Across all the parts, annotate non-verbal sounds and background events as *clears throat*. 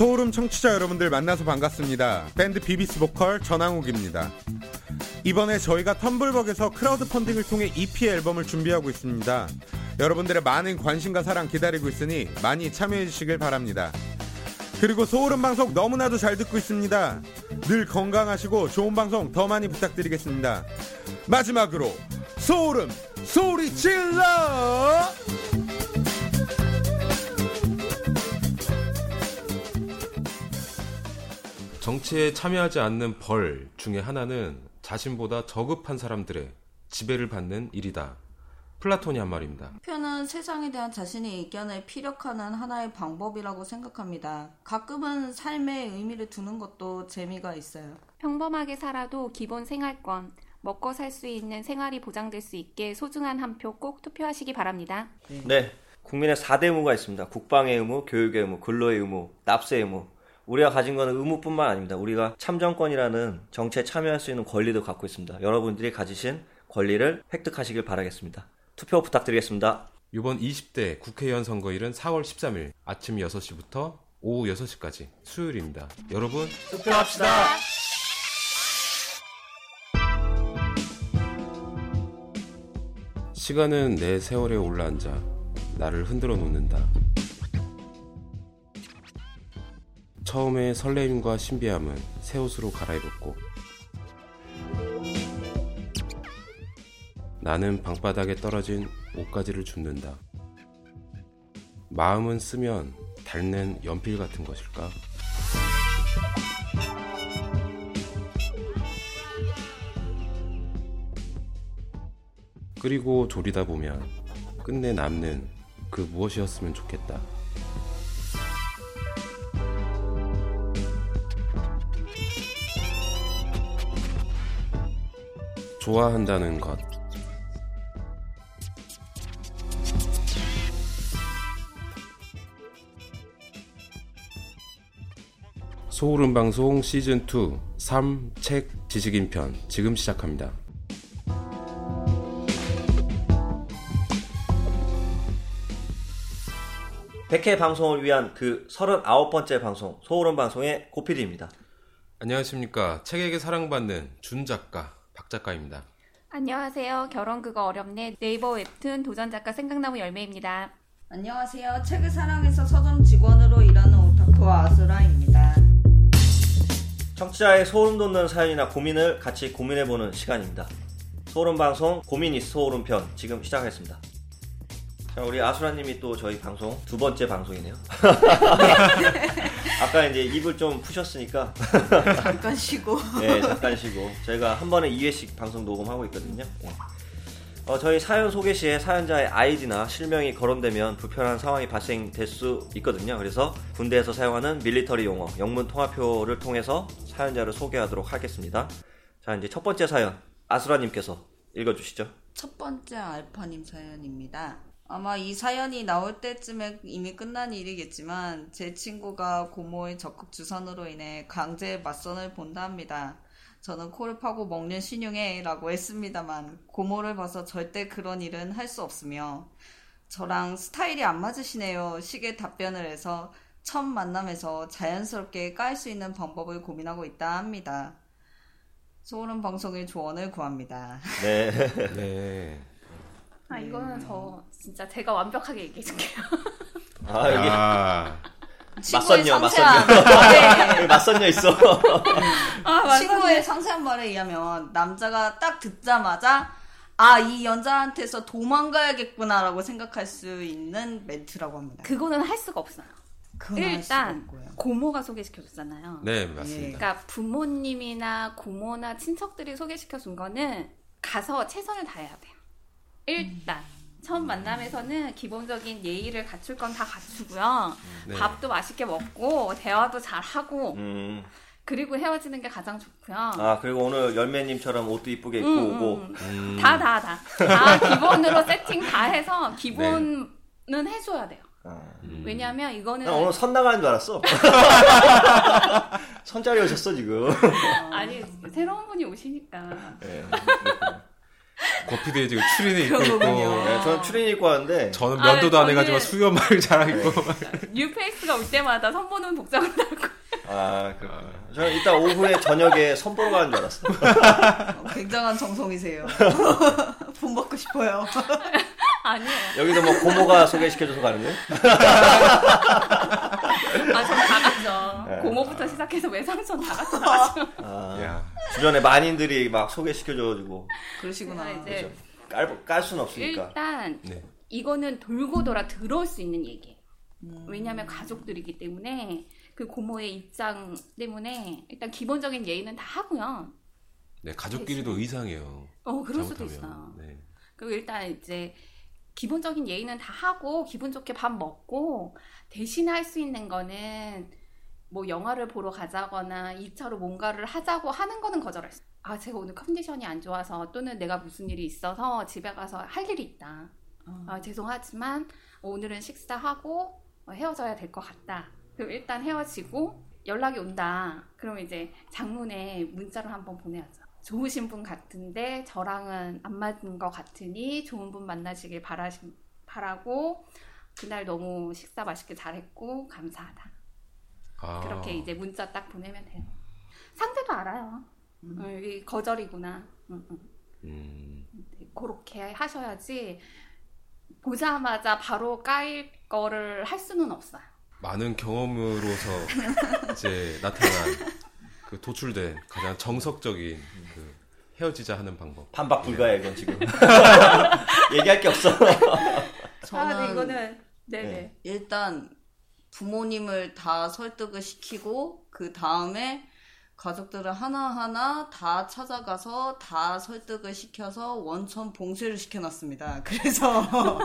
소오름 청취자 여러분들 만나서 반갑습니다. 밴드 비비스 보컬 전항욱입니다. 이번에 저희가 텀블벅에서 크라우드 펀딩을 통해 EP 앨범을 준비하고 있습니다. 여러분들의 많은 관심과 사랑 기다리고 있으니 많이 참여해 주시길 바랍니다. 그리고 소오름 방송 너무나도 잘 듣고 있습니다. 늘 건강하시고 좋은 방송 더 많이 부탁드리겠습니다. 마지막으로 소오름 소리 질러! 정치에 참여하지 않는 벌 중에 하나는 자신보다 저급한 사람들의 지배를 받는 일이다. 플라톤이 한 말입니다. 표는 세상에 대한 자신의 의견을 피력하는 하나의 방법이라고 생각합니다. 가끔은 삶에 의미를 두는 것도 재미가 있어요. 평범하게 살아도 기본 생활권, 먹고 살 수 있는 생활이 보장될 수 있게 소중한 한 표 꼭 투표하시기 바랍니다. 네. 국민의 4대 의무가 있습니다. 국방의 의무, 교육의 의무, 근로의 의무, 납세의 의무. 우리가 가진 거는 의무뿐만 아닙니다. 우리가 참정권이라는 정치에 참여할 수 있는 권리도 갖고 있습니다. 여러분들이 가지신 권리를 획득하시길 바라겠습니다. 투표 부탁드리겠습니다. 이번 20대 국회의원 선거일은 4월 13일 아침 6시부터 오후 6시까지 수요일입니다. 여러분 투표합시다. 시간은 내 세월에 올라앉아 나를 흔들어 놓는다. 처음에 설레임과 신비함은 새 옷으로 갈아입었고 나는 방바닥에 떨어진 옷가지를 줍는다. 마음은 쓰면 닳는 연필 같은 것일까? 그리고 졸이다 보면 끝내 남는 그 무엇이었으면 좋겠다. 좋아한다는 것. 소울음 방송 시즌 2 3 책 지식인 편 지금 시작합니다. 백0회 방송을 위한 그 39번째 방송, 소울음 방송의 고필입니다. 안녕하십니까. 책에게 사랑받는 준 작가 박 작가입니다. 안녕하세요. 결혼 그거 어렵네. 네이버 웹툰 도전 작가 생각나무 열매입니다. 안녕하세요. 책을 사랑해서 서점 직원으로 일하는 오타쿠 아수라입니다. 청취자의 소름 돋는 사연이나 고민을 같이 고민해보는 시간입니다. 소름 방송 고민이 소름 편 지금 시작하겠습니다. 자, 우리 아수라님이 또 저희 방송 두 번째 방송이네요. *laughs* 아까 이제 입을 좀 푸셨으니까 잠깐 쉬고. 네, 잠깐 쉬고 저희가 한 번에 2회씩 방송 녹음하고 있거든요. 네. 어, 저희 사연 소개 시에 사연자의 아이디나 실명이 거론되면 불편한 상황이 발생될 수 있거든요. 그래서 군대에서 사용하는 밀리터리 용어 영문 통화표를 통해서 사연자를 소개하도록 하겠습니다. 자, 이제 첫 번째 사연 아수라님께서 읽어주시죠. 첫 번째 알파님 사연입니다. 아마 이 사연이 나올 때쯤에 이미 끝난 일이겠지만 제 친구가 고모의 적극 주선으로 인해 강제 맞선을 본다 합니다. 저는 코를 파고 먹는 신용해 라고 했습니다만 고모를 봐서 절대 그런 일은 할 수 없으며 저랑 스타일이 안 맞으시네요 식의 답변을 해서 첫 만남에서 자연스럽게 깔 수 있는 방법을 고민하고 있다 합니다. 소름 방송의 조언을 구합니다. 네. *laughs* 네. 아 이거는 저 진짜 제가 완벽하게 얘기해 줄게요. 아, 여기 아, 맞선녀, 맞선녀. *laughs* 맞선녀 있어. 아 친구의 상세한 말에 의하면 남자가 딱 듣자마자 아 이 여자한테서 도망가야겠구나라고 생각할 수 있는 멘트라고 합니다. 그거는 할 수가 없어요. 일단. 고모가 소개시켜줬잖아요. 네, 맞습니다. 그러니까 부모님이나 고모나 친척들이 소개시켜준 거는 가서 최선을 다해야 돼요. 일단 처음 만남에서는 기본적인 예의를 갖출 건 다 갖추고요. 네. 밥도 맛있게 먹고 대화도 잘 하고 음. 그리고 헤어지는 게 가장 좋고요. 아, 그리고 오늘 열매님처럼 옷도 이쁘게 입고 음, 오고. 음. 음, 다, 다, 다. 다 기본으로 세팅 다 해서 기본은 해줘야 돼요. 아. 음. 왜냐면 이거는 나 오늘 선 나가는 줄 알았어. *laughs* 선자리 오셨어, 지금. 아니 새로운 분이 오시니까 네. 지금 추리닝 입고 있고. 네, 저는 추리닝 입고 왔는데 저는 아, 면도도 안 저는- 해가지고 수염을 *laughs* 잘 입고 뉴페이스가 올 때마다 선보는 복장을 *laughs* 하고 아, 그렇군요. 저는 이따 오후에 저녁에 선보러 가는 줄 알았어요. 어, 굉장한 정성이세요. *laughs* 돈 받고 싶어요. *laughs* 아니에요. 여기도 뭐 고모가 소개시켜줘서 가는 거예요? *laughs* 아, 전다 갔죠. 네. 고모부터 시작해서 외상촌 다 갔죠. 나가죠. 아, 야 주변에 만인들이 막 소개시켜줘가지고 그러시구나. 이제 깔, 깔 수는 없으니까. 일단 네. 이거는 돌고 돌아 들어올 수 있는 얘기예요. 왜냐하면 가족들이기 때문에 그 고모의 입장 때문에 일단 기본적인 예의는 다 하고요. 네, 가족끼리도 의상해요. 어, 그럴 수도 잘못하면. 있어요. 네. 그리고 일단 이제 기본적인 예의는 다 하고 기분 좋게 밥 먹고 대신 할 수 있는 거는 뭐 영화를 보러 가자거나 2차로 뭔가를 하자고 하는 거는 거절할 수. 아 제가 오늘 컨디션이 안 좋아서 또는 내가 무슨 일이 있어서 집에 가서 할 일이 있다. 아, 죄송하지만 오늘은 식사하고 어, 헤어져야 될 것 같다. 그럼 일단 헤어지고 연락이 온다. 그럼 이제 장문에 문자를 한번 보내야죠. 좋으신 분 같은데 저랑은 안 맞는 것 같으니 좋은 분 만나시길 바라시, 바라고 그날 너무 식사 맛있게 잘했고 감사하다. 아, 그렇게 이제 문자 딱 보내면 돼요. 상대도 알아요. 어, 이게 거절이구나. 응, 응. 음, 네, 그렇게 하셔야지 보자마자 바로 까일 거를 할 수는 없어요. 많은 경험으로서 *laughs* 이제 나타난 그 도출된 가장 정석적인 그 헤어지자 하는 방법. 반박 불가야 이건 지금. *laughs* 얘기할 게 없어. *laughs* 저는 아, 네, 이거는 네네. 네. 일단 부모님을 다 설득을 시키고 그 다음에 가족들을 하나하나 다 찾아가서 다 설득을 시켜서 원천 봉쇄를 시켜놨습니다. 그래서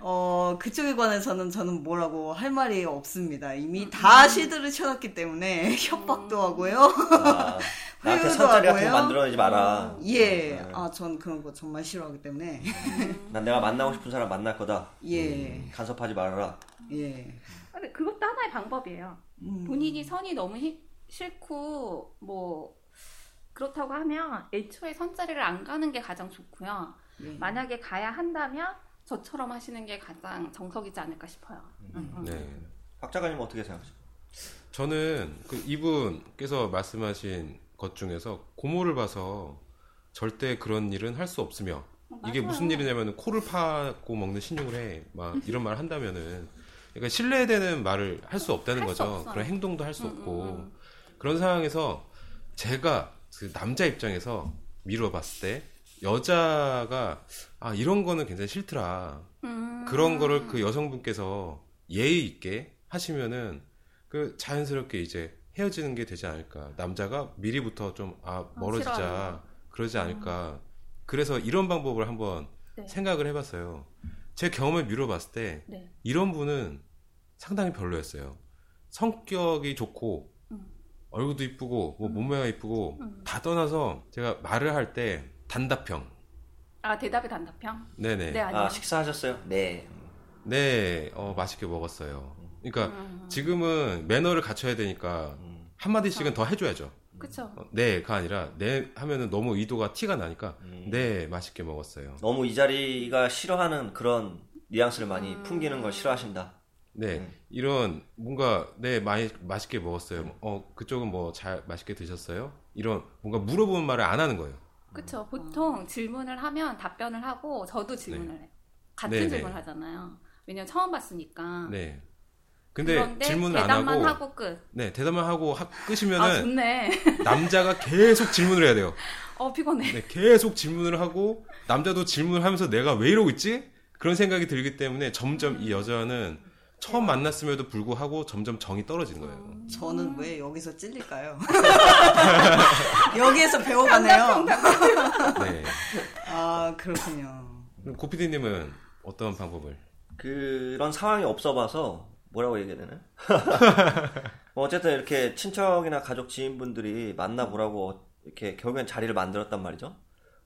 어 그쪽에 관해서는 저는 뭐라고 할 말이 없습니다. 이미 다 시드를 쳐놨기 때문에 *laughs* 협박도 하고요. 아, 나한테 선자리 같은 거. 만들어내지 마라. 예, 네. 아전 그런 거 정말 싫어하기 때문에 난 내가 만나고 싶은 사람 만날 거다. 예, 간섭하지 말아라. 예. 근데 그것도 하나의 방법이에요. 음. 본인이 선이 너무 히- 싫고 뭐 그렇다고 하면 애초에 선자리를 안 가는 게 가장 좋고요. 예. 만약에 가야 한다면 저처럼 하시는 게 가장 정석이지 않을까 싶어요. 응, 응. 네. 박 작가님 어떻게 생각하세요? 저는 그 이분께서 말씀하신 것 중에서 고모를 봐서 절대 그런 일은 할 수 없으며 이게 맞아요. 무슨 일이냐면 코를 파고 먹는 신용을 해 막 이런 말 한다면은 그러니까 신뢰되는 말을 할 수 없다는 할수 거죠. 없어요. 그런 행동도 할수 음, 없고 음, 음. 그런 상황에서 제가 그 남자 입장에서 미뤄봤을 때 여자가 아 이런 거는 굉장히 싫더라. 음. 그런 거를 그 여성분께서 예의 있게 하시면은 그 자연스럽게 이제 헤어지는 게 되지 않을까. 남자가 미리부터 좀 아 멀어지자 싫어하는 그러지 않을까. 그래서 이런 방법을 한번 네. 생각을 해봤어요. 제 경험을 미뤄봤을 때 네. 이런 분은 상당히 별로였어요. 성격이 좋고 음. 얼굴도 이쁘고 뭐 몸매가 이쁘고 음. 다 떠나서 제가 말을 할때 단답형. 아 대답이 단답형? 네네. 네 아니요. 아 식사하셨어요? 네. 네, 어, 맛있게 먹었어요. 그러니까 음. 지금은 매너를 갖춰야 되니까 음. 한 마디씩은 더 해줘야죠. 그쵸. 어, 네가 아니라 네 하면은 너무 의도가 티가 나니까 음. 네 맛있게 먹었어요. 너무 이 자리가 싫어하는 그런 뉘앙스를 많이 음. 풍기는 걸 싫어하신다. 네 음. 이런 뭔가 네 많이 맛있게 먹었어요. 어 그쪽은 뭐 잘 맛있게 드셨어요? 이런 뭔가 물어보는 말을 안 하는 거예요. 그쵸. 보통 질문을 하면 답변을 하고 저도 질문을 해요. 같은 네네. 질문을 하잖아요. 왜냐면 처음 봤으니까. 네. 근데 질문을 안 대답만 하고, 하고 끝. 네 대답만 하고 하, 아 끄시면은 좋네. *laughs* 남자가 계속 질문을 해야 돼요. 어 피곤해. 네, 계속 질문을 하고 남자도 질문을 하면서 내가 왜 이러고 있지? 그런 생각이 들기 때문에 점점 이 여자는 처음 만났음에도 불구하고 점점 정이 떨어지는 거예요. 저는 왜 여기서 찔릴까요? *laughs* 여기에서 배워가네요. 네. 아 그렇군요. 고피디님은 어떤 방법을? 그런 상황이 없어봐서 뭐라고 얘기해야 되나? *laughs* 뭐 어쨌든 이렇게 친척이나 가족 지인분들이 만나보라고 이렇게 결국엔 자리를 만들었단 말이죠.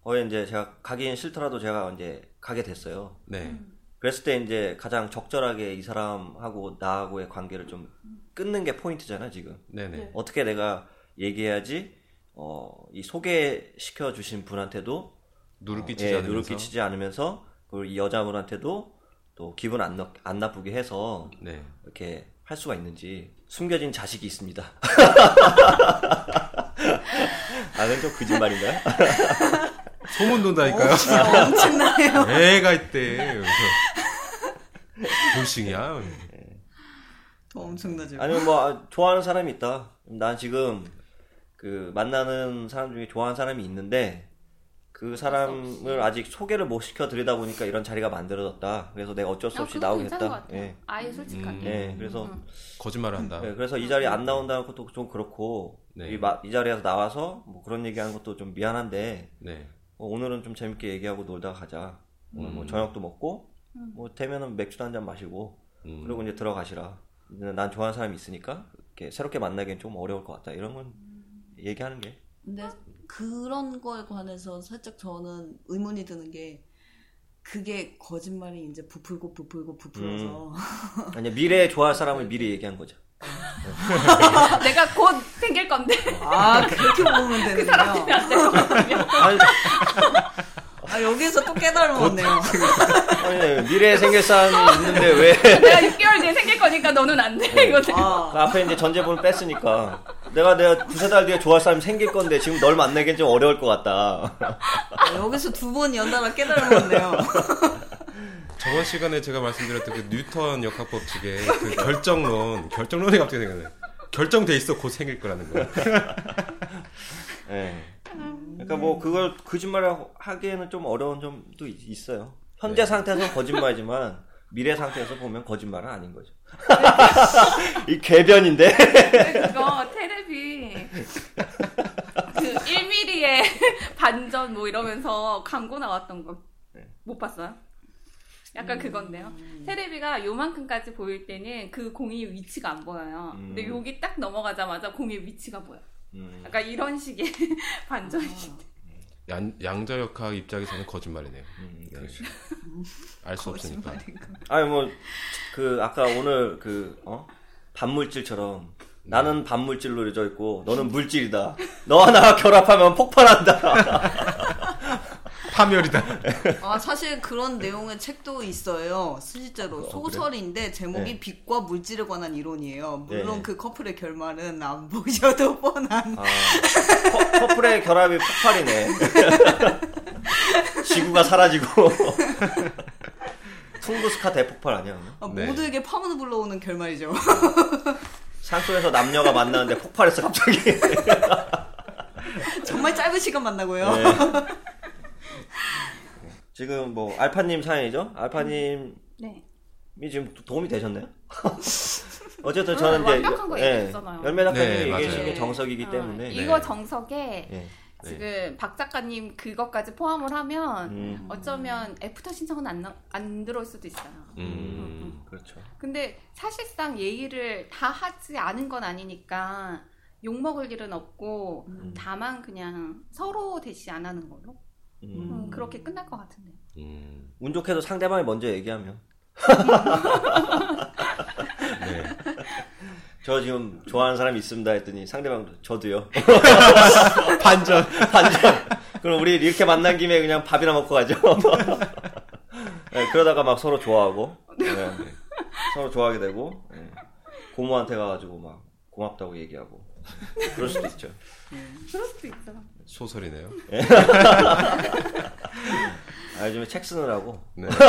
거기 이제 제가 가긴 싫더라도 제가 이제 가게 됐어요. 네. 그랬을 때 이제 가장 적절하게 이 사람하고 나하고의 관계를 좀 끊는 게 포인트잖아 지금. 네네. 네. 어떻게 내가 얘기해야지 어, 이 소개시켜 주신 분한테도 누를 끼치지 예, 않으면서. 누를 끼치지 않으면서 그걸 이 여자분한테도 또 기분 안, 나, 안 나쁘게 해서 네. 이렇게 할 수가 있는지 숨겨진 자식이 있습니다. *laughs* 아, 그건 좀 거짓말인가요? *laughs* 소문 돈다니까요. 어, 엄청나요. *laughs* 애가 있대. 돌싱이야. 더 엄청나죠. 아니면 뭐 아, 좋아하는 사람이 있다. 난 지금 그 만나는 사람 중에 좋아하는 사람이 있는데 그 사람을 아직 소개를 못 시켜 드리다 보니까 이런 자리가 만들어졌다. 그래서 내가 어쩔 수 어, 없이 나오겠다. 예. 아예 솔직하게. 음. 예. 그래서 거짓말을 한다. 예, 그래서 이 자리에 안 나온다는 것도 좀 그렇고 네. 이, 마- 이 자리에서 나와서 뭐 그런 얘기하는 것도 좀 미안한데 네. 뭐 오늘은 좀 재밌게 얘기하고 놀다 가자. 오늘 뭐 음. 저녁도 먹고 뭐 되면은 맥주도 한 잔 마시고 음. 그리고 이제 들어가시라. 난 좋아하는 사람이 있으니까 이렇게 새롭게 만나기엔 좀 어려울 것 같다. 이런 건 얘기하는 게 근데 그런 거에 관해서 살짝 저는 의문이 드는 게 그게 거짓말이 이제 부풀고 부풀고 부풀어서 *laughs* 아니 미래에 좋아할 사람을 미리 얘기한 거죠. *laughs* 내가 곧 생길 건데 아 그렇게 보면 되는군요. 아니, 아 여기서 또 깨달음었네요. *laughs* 아니, 미래에 생길 사람이 있는데 왜 내가 6개월 뒤에 생길 거니까 너는 안 돼. 네. 이거지. 아, 그 앞에 이제 전제본을 뺐으니까 내가 내가 두세 달 뒤에 좋아할 사람이 생길 건데 지금 널 만나기엔 좀 어려울 것 같다. 아, 여기서 두 번 연달아 깨달음었네요. *laughs* 저번 시간에 제가 말씀드렸던 그 뉴턴 역학 법칙의 그 결정론, 결정론이 갑자기 생각나요. 결정돼 있어 곧 생길 거라는 거. 예. *laughs* 그러니까 뭐 그걸 거짓말을 하기에는 좀 어려운 점도 있- 있어요. 현재 상태에서 거짓말이지만 미래 상태에서 보면 거짓말은 아닌 거죠. *laughs* 이 궤변인데. 근데 그거 테레비 그 1mm의 *laughs* 반전 뭐 이러면서 광고 나왔던 거 못 봤어요? 약간 그건데요. 테레비가 요만큼까지 보일 때는 그 공이 위치가 안 보여요. 근데 음. 여기 딱 넘어가자마자 공의 위치가 보여. 음. 약간 이런 식의 *laughs* 반전이. 양, 양자 역학 입장에서는 거짓말이네요. 음, 네. 그렇죠. 알수 없으니까. 아니 뭐그 아까 오늘 그 어? 반물질처럼 나는 반물질로 이루어져 있고 너는 물질이다. 너와 나가 결합하면 폭발한다. *laughs* 파멸이다. 아 사실 그런 내용의 책도 있어요. 실제로 소설인데 제목이 네. 빛과 물질에 관한 이론이에요. 물론 네. 그 커플의 결말은 안 *laughs* 보셔도 뻔한. 아, 커, 커플의 결합이 폭발이네. *laughs* 지구가 사라지고 *laughs* 퉁구스카 대폭발 아니야? 아, 네. 모두에게 파문을 불러오는 결말이죠. 산속에서 남녀가 만나는데 폭발했어 갑자기. 정말 짧은 시간 만나고요. 네. 지금 뭐 알파님 사연이죠? 알파님이 네. 지금 도움이 되셨나요? *laughs* 어쨌든 저는 음, 이제 완벽한 거 얘기했잖아요. 열매 작가님이 네, 얘기해주신 맞아요. 게 정석이기 어, 때문에 이거 네. 정석에 예. 지금 박 작가님 그것까지 포함을 하면 음, 어쩌면 애프터 신청은 안, 나- 안 들어올 수도 있어요. 음. 그렇죠. 근데 사실상 예의를 다 하지 않은 건 아니니까 욕 먹을 일은 없고 다만 그냥 서로 대시 안 하는 걸로 음. 음, 그렇게 끝날 것 같은데. 음. 운 좋게도 상대방이 먼저 얘기하면 *laughs* 네. 저 지금 좋아하는 사람이 있습니다 했더니 상대방도 저도요. *laughs* 반전. 반전. 그럼 우리 이렇게 만난 김에 그냥 밥이나 먹고 가죠. *laughs* 네, 그러다가 막 서로 좋아하고 네, 서로 좋아하게 되고 네. 고모한테 가가지고 막 고맙다고 얘기하고 그럴 수도 있죠. 그럴 수도 있어. 소설이네요. *laughs* 아, 요즘에 책 쓰느라고 네. *laughs*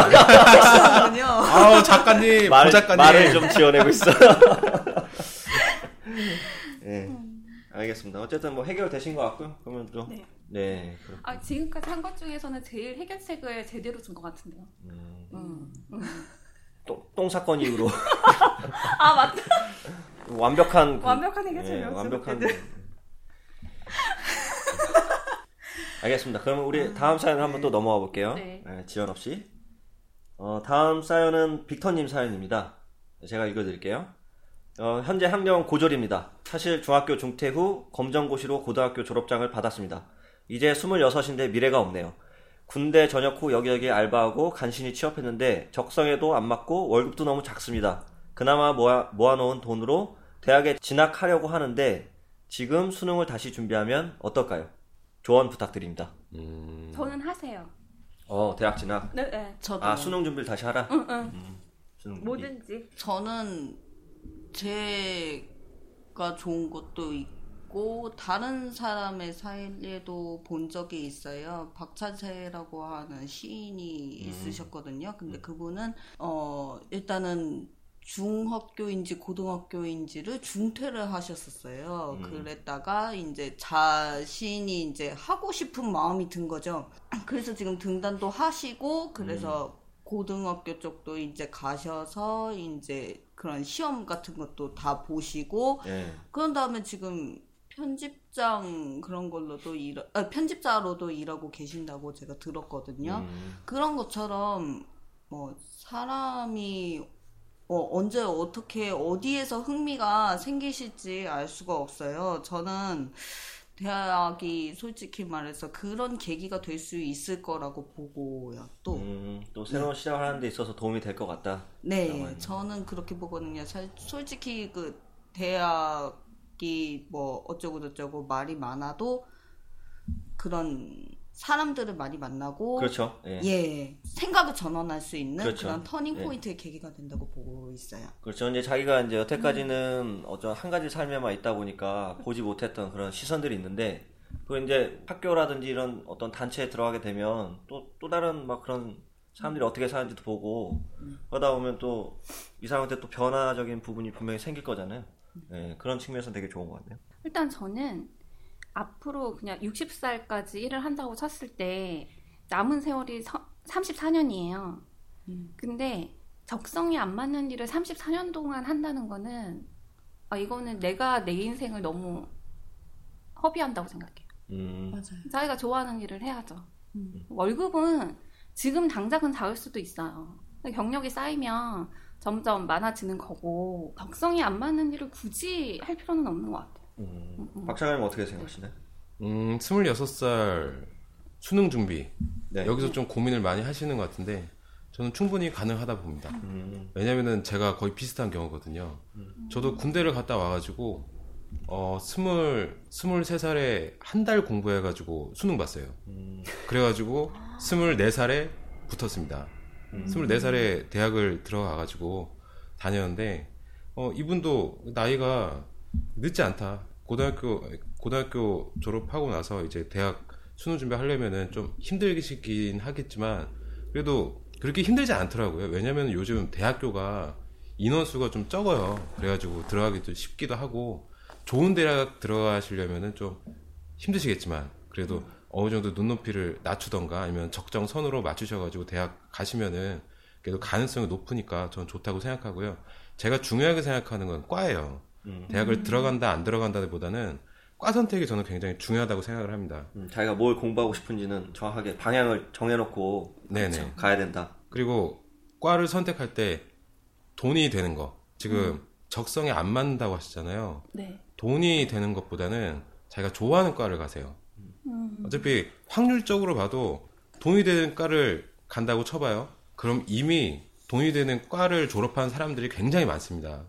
아우 작가님, 말, 부작가님. 말을 좀 지어내고 있어. 네, *laughs* 알겠습니다. 어쨌든 뭐 해결되신 것 같고요. 그러면 또 네. 네, 아 지금까지 한 것 중에서는 제일 해결책을 제대로 준 것 같은데요. 음, 음. 똥, 똥 사건 이후로 아 맞다. 완벽한 그- 완벽한 해결책이었죠, 예, 완벽한 그때는. 알겠습니다. 그러면 우리 다음 사연을 한번 또 넘어가 볼게요. 네. 예, 지연 없이. 어, 다음 사연은 빅터님 사연입니다. 제가 읽어드릴게요. 어, 현재 학년 고졸입니다. 사실 중학교 중퇴 후 검정고시로 고등학교 졸업장을 받았습니다. 이제 26인데 미래가 없네요. 군대 전역 후 여기저기 알바하고 간신히 취업했는데 적성에도 안 맞고 월급도 너무 작습니다. 그나마 모아, 모아놓은 돈으로 대학에 진학하려고 하는데 지금 수능을 다시 준비하면 어떨까요? 조언 부탁드립니다. 음, 저는 하세요. 어 대학 진학. 네, 네. 저도 아 수능 준비를 다시 하라. 응, 응. 음, 수능 준비. 뭐든지. 저는 제가 좋은 것도 있고 다른 사람의 사례도 본 적이 있어요. 박찬세라고 하는 시인이 있으셨거든요. 근데 그분은 어 일단은 중학교인지 고등학교인지를 중퇴를 하셨었어요. 그랬다가 이제 자신이 이제 하고 싶은 마음이 든 거죠. *clears throat* 그래서 지금 등단도 하시고 그래서 고등학교 쪽도 이제 가셔서 이제 그런 시험 같은 것도 다 보시고 예. 그런 다음에 지금 편집장 그런 걸로도 일, 아, 편집자로도 일하고 계신다고 제가 들었거든요. 음, 그런 것처럼 뭐 사람이 어, 언제 어떻게 어디에서 흥미가 생기실지 알 수가 없어요. 저는 대학이 솔직히 말해서 그런 계기가 될 수 있을 거라고 보고요. 또 음, 또 새로운 시작을 하는 데 있어서 도움이 될 것 같다. 네, 저는 그렇게 보거든요. 사- 솔직히 그 대학이 뭐 어쩌고 저쩌고 말이 많아도 그런 사람들을 많이 만나고 그렇죠. 예. 예, 생각을 전환할 수 있는 그 그렇죠. 런 터닝 예. 포인트의 계기가 된다고 보고 있어요. 그렇죠. 이제 자기가 이제 여태까지는 어떤 한 가지 삶에만 있다 보니까 보지 못했던 그런 시선들이 있는데 그 이제 학교라든지 이런 어떤 단체에 들어가게 되면 또 또 다른 막 그런 사람들이 어떻게 사는지도 보고 그러다 보면 또 이 사람한테 또 변화적인 부분이 분명히 생길 거잖아요. 예, 그런 측면에서 되게 좋은 것 같네요. 일단 저는 앞으로 그냥 60살까지 일을 한다고 쳤을 때 남은 세월이 34년이에요. 근데 적성이 안 맞는 일을 34년 동안 한다는 거는 아, 이거는 내가 내 인생을 너무 허비한다고 생각해요. 음, 맞아요. 자기가 좋아하는 일을 해야죠. 월급은 지금 당장은 작을 수도 있어요. 경력이 쌓이면 점점 많아지는 거고 적성이 안 맞는 일을 굳이 할 필요는 없는 것 같아요. 음. 박 차관님 어떻게 생각하시나요? 음, 26살 수능 준비. 네. 여기서 좀 고민을 많이 하시는 것 같은데 저는 충분히 가능하다 봅니다. 음, 왜냐면은 제가 거의 비슷한 경우거든요. 저도 군대를 갔다 와가지고 어 스물 스물세 살에 한 달 공부해가지고 수능 봤어요. 음, 그래가지고 스물네 살에 붙었습니다. 스물네 살에 대학을 들어가가지고 다녔는데 어 이분도 나이가 늦지 않다. 고등학교 고등학교 졸업하고 나서 이제 대학 수능 준비하려면은 좀 힘들긴 하겠지만 그래도 그렇게 힘들지 않더라고요. 왜냐면 요즘 대학교가 인원수가 좀 적어요. 그래가지고 들어가기도 쉽기도 하고 좋은 대학 들어가시려면은 좀 힘드시겠지만 그래도 어느 정도 눈높이를 낮추던가 아니면 적정 선으로 맞추셔가지고 대학 가시면은 그래도 가능성이 높으니까 전 좋다고 생각하고요. 제가 중요하게 생각하는 건 과예요. 음. 대학을 들어간다 안 들어간다보다는 과 선택이 저는 굉장히 중요하다고 생각을 합니다. 음, 자기가 뭘 공부하고 싶은지는 정확하게 방향을 정해놓고 네네. 가야 된다. 그리고 과를 선택할 때 돈이 되는 거 지금 적성에 안 맞는다고 하시잖아요. 네. 돈이 되는 것보다는 자기가 좋아하는 과를 가세요. 어차피 확률적으로 봐도 돈이 되는 과를 간다고 쳐봐요. 그럼 이미 돈이 되는 과를 졸업한 사람들이 굉장히 많습니다.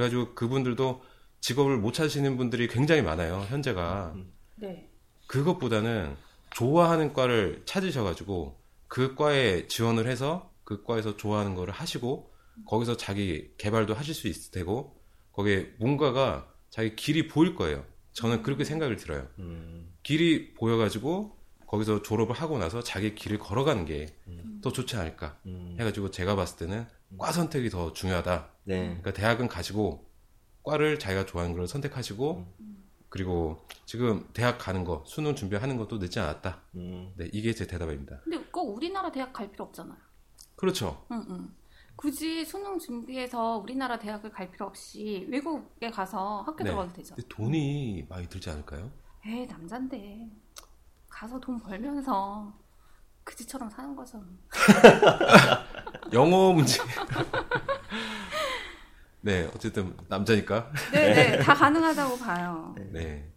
그래가지고 그분들도 직업을 못 찾으시는 분들이 굉장히 많아요. 현재가. 네. 그것보다는 좋아하는 과를 찾으셔가지고 그 과에 지원을 해서 그 과에서 좋아하는 거를 하시고 거기서 자기 개발도 하실 수 있을 테고 거기에 뭔가가 자기 길이 보일 거예요. 저는 그렇게 생각을 들어요. 음, 길이 보여가지고 거기서 졸업을 하고 나서 자기 길을 걸어가는 게더 좋지 않을까 음, 해가지고 제가 봤을 때는 과 선택이 더 중요하다. 네. 그러니까 대학은 가시고 과를 자기가 좋아하는 걸 선택하시고 그리고 지금 대학 가는 거 수능 준비하는 것도 늦지 않았다. 음, 네, 이게 제 대답입니다. 근데 꼭 우리나라 대학 갈 필요 없잖아요. 그렇죠. 응, 응. 굳이 수능 준비해서 우리나라 대학을 갈 필요 없이 외국에 가서 학교 네. 들어가도 되죠. 근데 돈이 많이 들지 않을까요? 에이, 남잔데. 가서 돈 벌면서 그지처럼 사는 거죠. *laughs* 영어 문제. 네, 어쨌든 남자니까. 네 네, 다 가능하다고 봐요. 네.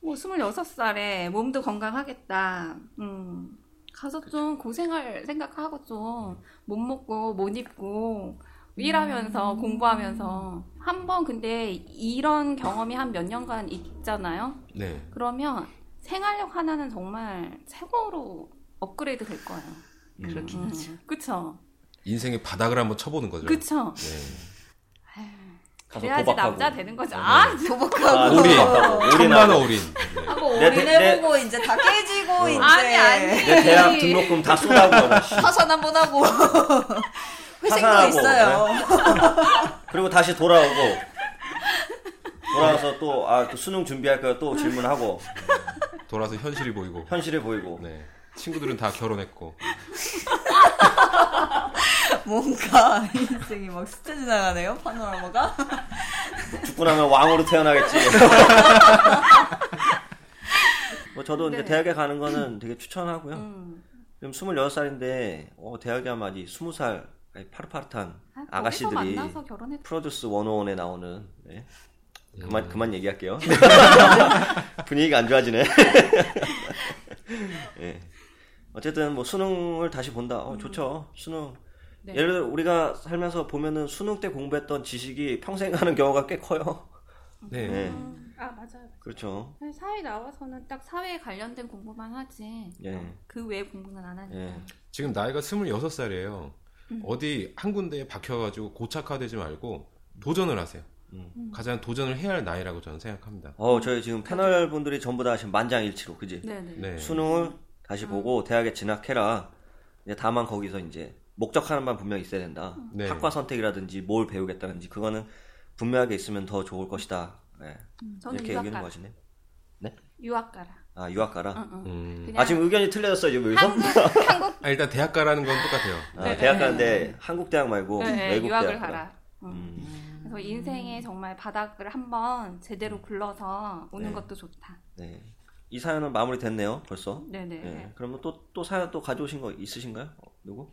뭐, 26살에 몸도 건강하겠다. 음, 가서 좀 고생할 생각하고 좀 못 먹고 못 입고 일하면서 공부하면서 한 번 근데 이런 경험이 한 몇 년간 있잖아요. 네. 그러면 생활력 하나는 정말 최고로 업그레이드 될 거예요. 그렇긴 음, 하죠. 그쵸? 인생의 바닥을 한번 쳐보는 거죠. 그쵸? 네. 가서 그래야지 도박하고. 남자 되는 거죠. 네. 아, 도박하고 올인. 올인하고. 천만 원 올인. 네. 하고 내- 올인해보고 이제 다 깨지고 이제 아니, 아니. 내 대학 등록금 다 쏟아부어. 씨. *laughs* 파산 한번 하고 *laughs* 회생도 파산하고, 있어요. *laughs* 그리고 다시 돌아오고 돌아와서 또 아 또 수능 준비할 거야 또 질문하고 돌아서 현실이 보이고. 현실이 보이고 네. 친구들은 다 결혼했고. *laughs* 뭔가 인생이 막 스쳐 지나가네요 파노라마가. 죽고 나면 왕으로 태어나겠지. *laughs* 뭐 저도 이제 네. 대학에 가는 거는 되게 추천하고요. 음. 지금 26살인데 어, 대학에 가면 아직 20살 파릇파릇한 아, 결혼했. 프로듀스 101에 나오는 네. 음. 그만 그만 얘기할게요. *laughs* 분위기가 안 좋아지네. 예. 어쨌든 뭐 수능을 다시 본다. 어, 좋죠. 수능. 네. 예를 들어 우리가 살면서 보면은 수능 때 공부했던 지식이 평생 *laughs* 가는 경우가 꽤 커요. 네. 네. 음, 아 맞아요. 그렇죠. 사실 사회 나와서는 딱 사회에 관련된 공부만 하지. 예. 그 외 공부는 안 하니까. 예. 지금 나이가 26살이에요. 음. 어디 한 군데에 박혀가지고 고착화되지 말고 도전을 하세요. 음. 가장 도전을 해야 할 나이라고 저는 생각합니다. 어, 저희 지금 패널 분들이 전부 다 지금 만장일치로, 그지? 네네. 네. 수능을 다시 보고 대학에 진학해라. 이제 다만 거기서 이제 목적하는 바는 분명히 있어야 된다. 네. 학과 선택이라든지 뭘 배우겠다든지 그거는 분명하게 있으면 더 좋을 것이다. 네. 저는 이렇게 얘기는 유학가라. 거시네. 유학 가라. 아 유학 가라. 응, 응. 음. 아 지금 의견이 틀려졌어요 지금 여기서? 한국 한국 아, 일단 대학 가라는 건 똑같아요. 아, 네, 대학 네. 가는데 한국 대학 말고 네, 네, 외국 유학을 대학 가라. 응. 음, 그래서 인생에 정말 바닥을 한번 제대로 굴러서 오는 네. 것도 좋다. 네. 이 사연은 마무리됐네요 벌써. 네네. 네. 그러면 또, 또 사연 또 가져오신 거 있으신가요? 어, 누구?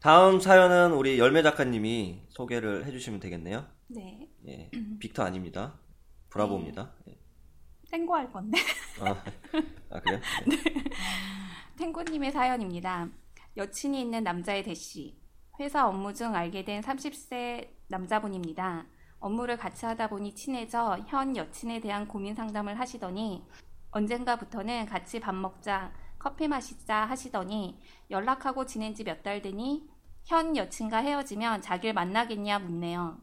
다음 사연은 우리 열매 작가님이 소개를 해주시면 되겠네요. 네. 예. 빅터 아닙니다. 브라보입니다. 예. 탱고 할 건데. 아, 아 그래요? *laughs* 네. 탱고님의 사연입니다. 여친이 있는 남자의 대시. 회사 업무 중 알게 된 30세 남자분입니다. 업무를 같이 하다 보니 친해져 현 여친에 대한 고민 상담을 하시더니 언젠가부터는 같이 밥 먹자, 커피 마시자 하시더니 연락하고 지낸 지 몇 달 되니 현 여친과 헤어지면 자기를 만나겠냐 묻네요.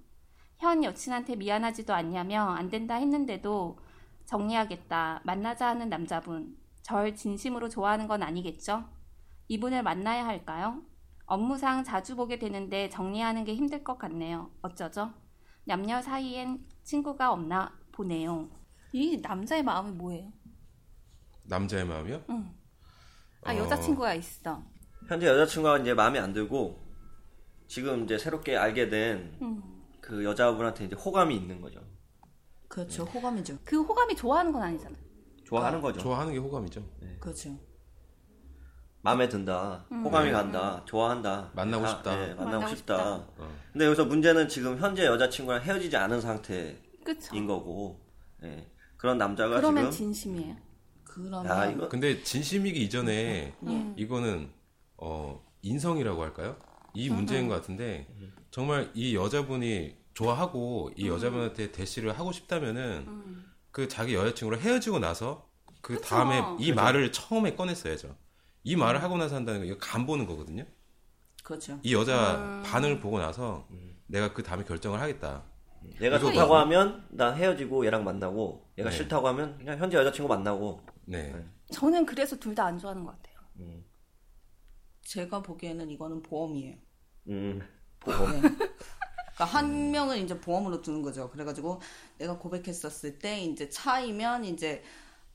현 여친한테 미안하지도 않냐며 안 된다 했는데도 정리하겠다, 만나자 하는 남자분. 절 진심으로 좋아하는 건 아니겠죠? 이분을 만나야 할까요? 업무상 자주 보게 되는데 정리하는 게 힘들 것 같네요. 어쩌죠? 남녀 사이엔 친구가 없나 보네요. 이 남자의 마음이 뭐예요? 남자의 마음이요? 응. 아, 어. 여자친구가 있어. 현재 여자친구가 이제 마음에 안 들고 지금 이제 새롭게 알게 된그 음. 여자분한테 이제 호감이 있는 거죠. 그렇죠 호감이죠. 그 호감이 좋아하는 건 아니잖아. 좋아하는 거죠. 좋아하는 게 호감이죠. 그렇죠. 마음에 든다, 호감이 간다, 좋아한다, 만나고 다, 싶다. 예, 만나고, 만나고 싶다. 어. 근데 여기서 문제는 지금 현재 여자친구랑 헤어지지 않은 상태인 그쵸? 거고, 예. 그런 남자가 그러면 지금 진심이에요. 그러면 야 이거 근데 진심이기 이전에 음. 이거는 어 인성이라고 할까요? 이 문제인 것 같은데 정말 이 여자분이 좋아하고 이 여자분한테 대시를 하고 싶다면은 음. 그 자기 여자친구랑 헤어지고 나서 그 그쵸. 다음에 이 말을 처음에 꺼냈어야죠. 이 말을 하고 나서 한다는 거 이거 간 보는 거거든요. 그렇죠. 이 여자 음. 반응을 보고 나서 내가 그 다음에 결정을 하겠다. 이거 좋다고 뭐- 하면 나 헤어지고 얘랑 만나고 얘가 네. 싫다고 하면 그냥 현재 여자친구 만나고 네. 저는 그래서 둘 다 안 좋아하는 것 같아요. 제가 보기에는 이거는 보험이에요. 음, 네. 그러니까 한 명은 이제 보험으로 두는 거죠. 그래가지고 내가 고백했었을 때 이제 차이면 이제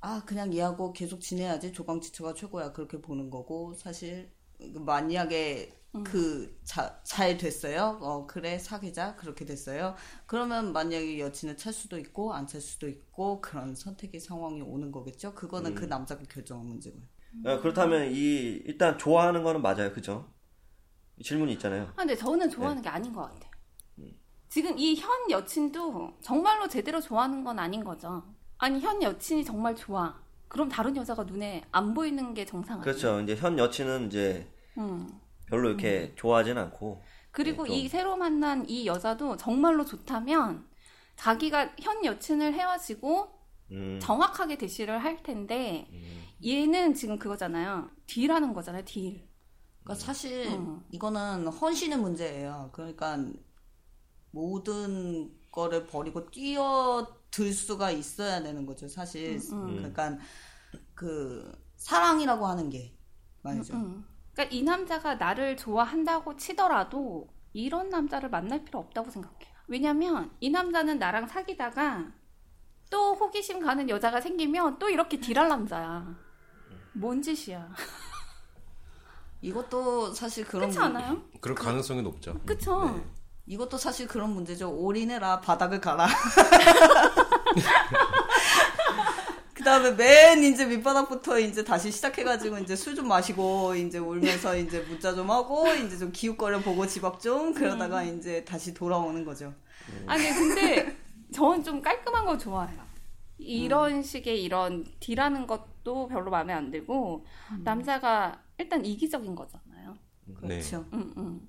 아 그냥 얘하고 계속 지내야지 조강지처가 최고야 그렇게 보는 거고 사실 만약에 그잘 됐어요. 어 그래 사귀자 그렇게 됐어요. 그러면 만약에 여친을 찰 수도 있고 안 찰 수도 있고 그런 선택의 상황이 오는 거겠죠. 그거는 그 남자가 결정한 문제고요. 어, 그렇다면 이 일단 좋아하는 거는 맞아요, 그죠? 질문이 있잖아요. 아, 근데 저는 좋아하는 게 아닌 것 같아요. 지금 이 현 여친도 정말로 제대로 좋아하는 건 아닌 거죠. 아니, 현 여친이 정말 좋아. 그럼 다른 여자가 눈에 안 보이는 게 정상 아니에요? 그렇죠. 이제 현 여친은 이제 음. 별로 이렇게 좋아하진 않고 그리고 네, 좀- 이 새로 만난 이 여자도 정말로 좋다면 자기가 현 여친을 헤어지고 음. 정확하게 대시를 할 텐데 얘는 지금 그거잖아요. 딜하는 거잖아요. 딜. 그러니까 사실 음. 이거는 헌신의 문제예요. 그러니까 모든 거를 버리고 뛰어들 수가 있어야 되는 거죠. 사실 음. 그러니까 그 사랑이라고 하는 게 말이죠. 음. 그러니까 이 남자가 나를 좋아한다고 치더라도 이런 남자를 만날 필요 없다고 생각해요. 왜냐면 이 남자는 나랑 사귀다가 또 호기심 가는 여자가 생기면 또 이렇게 딜할 남자야. 뭔 짓이야. *laughs* 이것도 사실 그런 그렇지 문- 않아요? 그럴 가능성이 높죠. 그쵸? 네. 이것도 사실 그런 문제죠. 올인해라 바닥을 가라. *laughs* 그 다음에 맨 이제 밑바닥부터 이제 다시 시작해가지고 이제 술 좀 마시고 이제 울면서 이제 문자 좀 하고 이제 좀 기웃거려 보고 집 앞 좀 그러다가 이제 다시 돌아오는 거죠. 아니 근데 저는 좀 깔끔한 거 좋아해요. 이런 식의 이런 딜하는 것도 별로 마음에 안 들고 남자가 일단 이기적인 거잖아요. 네. 그렇죠. 음, 음.